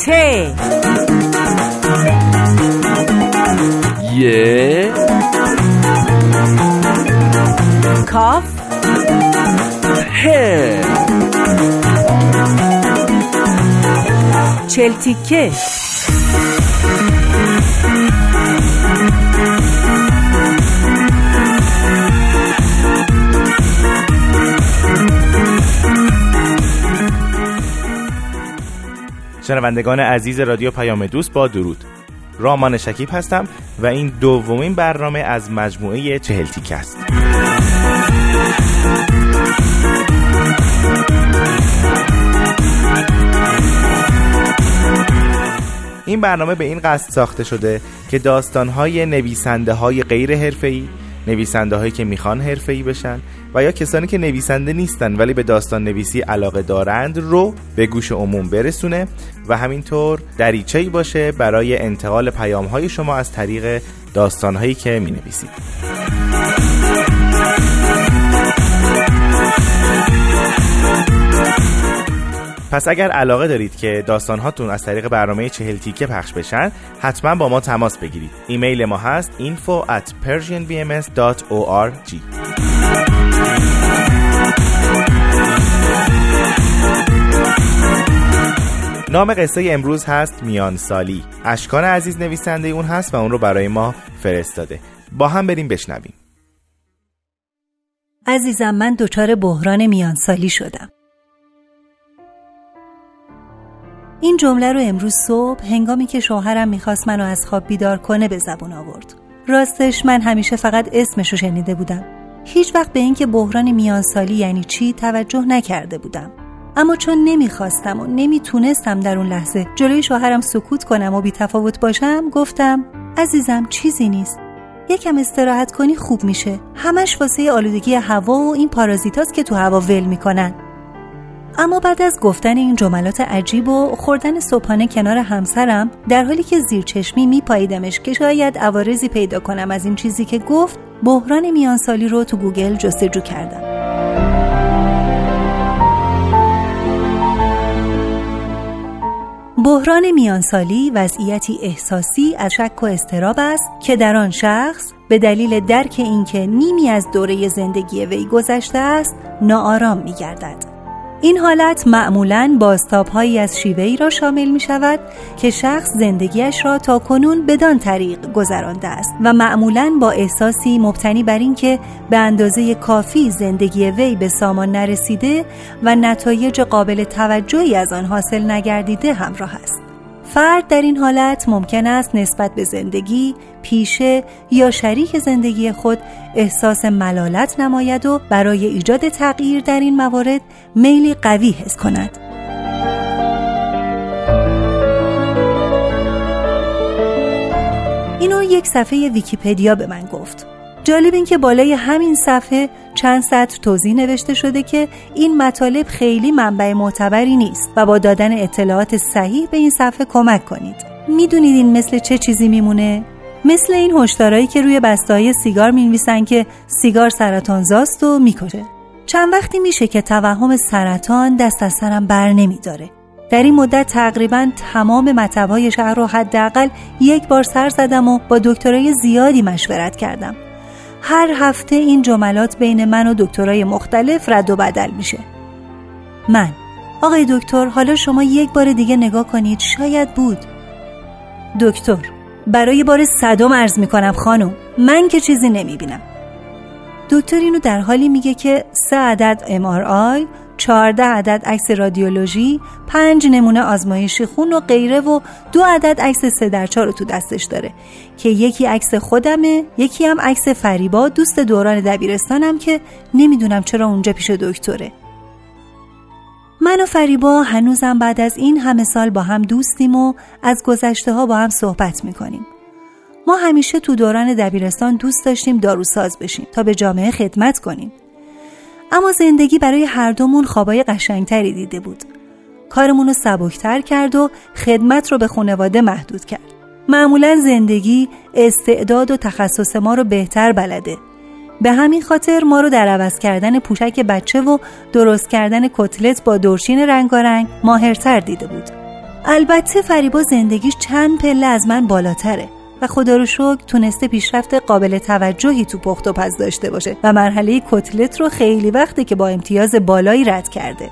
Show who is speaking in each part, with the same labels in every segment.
Speaker 1: 채. 예.
Speaker 2: cough.
Speaker 1: 해. 젤티켓.
Speaker 3: شنوندگان عزیز رادیو پیام دوست با درود. رامان شکیب هستم و این دومین برنامه از مجموعه چهل تیک است. این برنامه به این قصد ساخته شده که داستانهای نویسنده های غیر حرفه‌ای نویسنده هایی که می‌خوان حرفه‌ای بشن و یا کسانی که نویسنده نیستن ولی به داستان نویسی علاقه دارند رو به گوش عموم برسونه و همینطور دریچه‌ای باشه برای انتقال پیام های شما از طریق داستان هایی که می نویسید پس اگر علاقه دارید که داستان هاتون از طریق برنامه چهل تیکه پخش بشن حتما با ما تماس بگیرید. ایمیل ما هست info at persianbms.org نام قصه امروز هست میان سالی. اشکان عزیز نویسنده اون هست و اون رو برای ما فرستاده. با هم بریم بشنویم.
Speaker 4: عزیزم من دچار بحران میانسالی شدم. این جمله رو امروز صبح هنگامی که شوهرم می‌خواست منو از خواب بیدار کنه به زبون آورد. راستش من همیشه فقط اسمشو شنیده بودم. هیچ وقت به اینکه بحران میانسالی یعنی چی توجه نکرده بودم. اما چون نمی‌خواستم و نمی‌تونستم در اون لحظه جلوی شوهرم سکوت کنم و بی تفاوت باشم گفتم عزیزم چیزی نیست. یکم استراحت کنی خوب میشه. همش واسه آلودگی هوا و این پارازیتاست که تو هوا ول می‌کنن. اما بعد از گفتن این جملات عجیب و خوردن صبحانه کنار همسرم در حالی که زیر چشمی میپاییدمش که شاید عوارضی پیدا کنم از این چیزی که گفت بحران میانسالی رو تو گوگل جستجو کردم بحران میانسالی وضعیتی احساسی از شک و استراب است که در آن شخص به دلیل درک اینکه نیمی از دوره زندگی وی گذشته است ناآرام میگردد. این حالت معمولا بازتابهایی از شیوهی را شامل می شود که شخص زندگیش را تا کنون بدان طریق گذرانده است و معمولا با احساسی مبتنی بر اینکه به اندازه کافی زندگی وی به سامان نرسیده و نتایج قابل توجهی از آن حاصل نگردیده همراه است. فرد در این حالت ممکن است نسبت به زندگی، پیشه یا شریک زندگی خود احساس ملالت نماید و برای ایجاد تغییر در این موارد میلی قوی حس کند. اینو یک صفحه ویکیپدیا به من گفت. جالب این که بالای همین صفحه چند سطر توضیح نوشته شده که این مطالب خیلی منبع معتبری نیست و با دادن اطلاعات صحیح به این صفحه کمک کنید. می‌دونید این مثل چه چیزی میمونه؟ مثل این هشدارایی که روی بسته‌های سیگار می‌نویسن که سیگار سرطانزاست و می‌کشه. چند وقتی میشه که توهم سرطان دست از سرم بر نمیداره. در این مدت تقریبا تمام مطبهای شهر رو حداقل یک بار سر زدم و با دکترای زیادی مشورت کردم. هر هفته این جملات بین من و دکترای مختلف رد و بدل میشه. من. آقای دکتر حالا شما یک بار دیگه نگاه کنید شاید بود. دکتر برای بار صدم عرض می‌کنم خانم من که چیزی نمی‌بینم. دکتر اینو در حالی میگه که سه عدد MRI 14 عدد عکس رادیولوژی، 5 نمونه آزمایش خون و غیره و دو عدد عکس 3 در 4 رو تو دستش داره که یکی عکس خودمه، یکی هم عکس فریبا دوست دوران دبیرستانم که نمی‌دونم چرا اونجا پیش دکتره. من و فریبا هنوزم بعد از این همه سال با هم دوستیم و از گذشته ها با هم صحبت می‌کنیم. ما همیشه تو دوران دبیرستان دوست داشتیم داروساز بشیم تا به جامعه خدمت کنیم. اما زندگی برای هر دومون خوابای قشنگتری دیده بود. کارمون رو سبکتر کرد و خدمت رو به خانواده محدود کرد. معمولا زندگی استعداد و تخصص ما رو بهتر بلده. به همین خاطر ما رو در عوض کردن پوشک بچه و درست کردن کتلت با دورشین رنگارنگ ماهرتر دیده بود البته فریبا زندگیش چند پله از من بالاتره و خدا رو شکر تونسته پیشرفت قابل توجهی تو پخت و پز داشته باشه و مرحله کتلت رو خیلی وقته که با امتیاز بالایی رد کرده.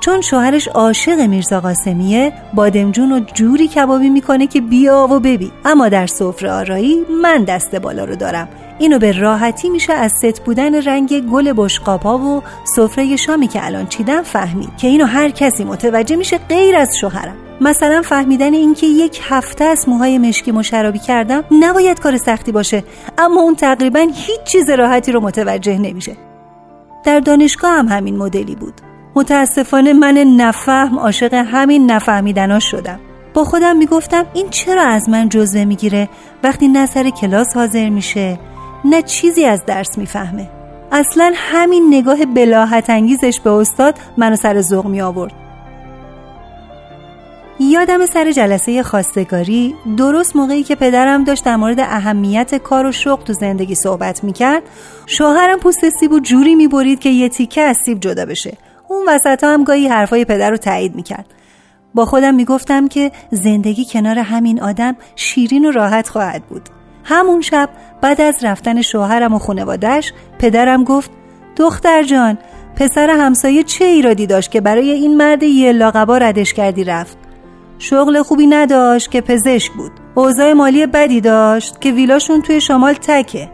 Speaker 4: چون شوهرش عاشق میرزا قاسمیه بادمجون و جوری کبابی می‌کنه که بیا و ببی اما در سفره آرایی من دست بالا رو دارم. اینو به راحتی میشه از ست بودن رنگ گل بشقابا و سفره شامی که الان چیدم فهمید که اینو هر کسی متوجه میشه غیر از شوهرم. مثلا فهمیدن اینکه یک هفته از موهای مشکی مشرابی کردم نباید کار سختی باشه اما اون تقریبا هیچ چیز راحتی رو متوجه نمیشه. در دانشگاه هم همین مدلی بود. متاسفانه من نفهم عاشق همین نفهمیدنا شدم. با خودم می‌گفتم این چرا از من جزوه می‌گیره؟ وقتی نه سر کلاس حاضر میشه نه چیزی از درس می‌فهمه. اصلا همین نگاه بلاحت انگیزش به استاد منو سر ذوق می آورد. یادم سر جلسه خواستگاری درست موقعی که پدرم داشت در مورد اهمیت کار و شغل تو زندگی صحبت می‌کرد شوهرم پوست سیب و جوری می‌برید که یه تیکه از سیب جدا بشه. اون وسط هم گاهی حرفای پدر رو تایید می‌کرد. با خودم می‌گفتم که زندگی کنار همین آدم شیرین و راحت خواهد بود. همون شب بعد از رفتن شوهرم و خانوادش پدرم گفت دختر جان پسر همسایه چه ایرادی داشت که برای این مرد یه لاقبا ردش کردی رفت؟ شغل خوبی نداشت که پزشک بود. اوضاع مالی بدی داشت که ویلاشون توی شمال تکه.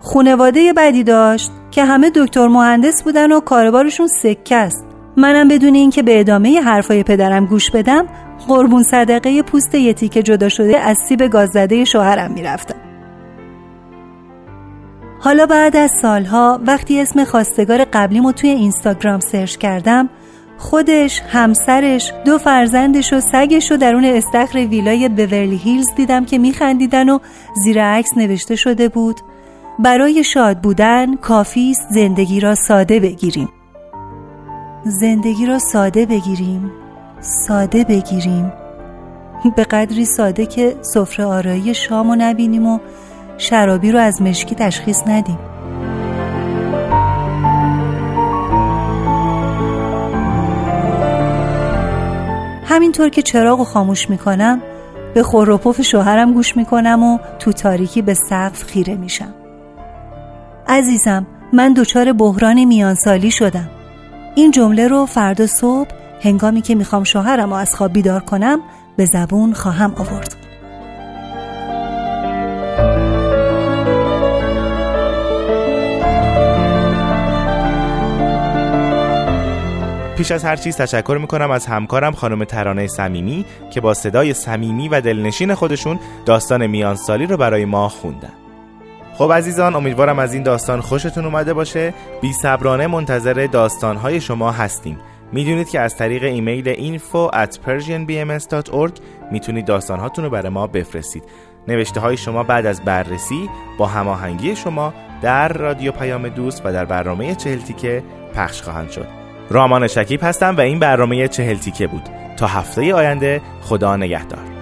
Speaker 4: خونواده بدی داشت که همه دکتر مهندس بودن و کاربارشون سکه است. منم بدون اینکه به ادامه حرفای پدرم گوش بدم قربون صدقه پوست یه تیکه جدا شده از سیب گاززده شوهرم می‌رفتم. حالا بعد از سالها وقتی اسم خواستگار قبلیمو توی اینستاگرام سرچ کردم خودش، همسرش، دو فرزندش و سگش رو درون استخر ویلای بورلی هیلز دیدم که میخندیدن و زیر عکس نوشته شده بود برای شاد بودن کافی است زندگی را ساده بگیریم. زندگی را ساده بگیریم. ساده بگیریم. به قدری ساده که سفره آرایی شام و نبینیم و شرابی رو از مشکی تشخیص ندیم. همینطور که چراغ و خاموش می‌کنم به خور و پف شوهرم گوش می‌کنم و تو تاریکی به سقف خیره میشم. عزیزم من دچار بحران میانسالی شدم. این جمله رو فردا صبح هنگامی که می‌خوام شوهرم رو از خواب بیدار کنم به زبون خواهم آورد.
Speaker 3: پیش از هر چیز تشکر می‌کنم از همکارم خانم ترانه صمیمی که با صدای صمیمی و دلنشین خودشون داستان میانسالی رو برای ما خوندن. خب عزیزان امیدوارم از این داستان خوشتون اومده باشه. بی صبرانه منتظر داستانهای شما هستیم. می‌دونید که از طریق ایمیل info at persianbms.org می‌تونید داستانهاتون رو برای ما بفرستید. نوشته های شما بعد از بررسی با هماهنگی شما در رادیو پیام دوست و در برنامه چهل تیکه پخش خواهند شد. رامان شکیب هستم و این برنامه چهل تیکه بود. تا هفته آینده خدا نگهدار.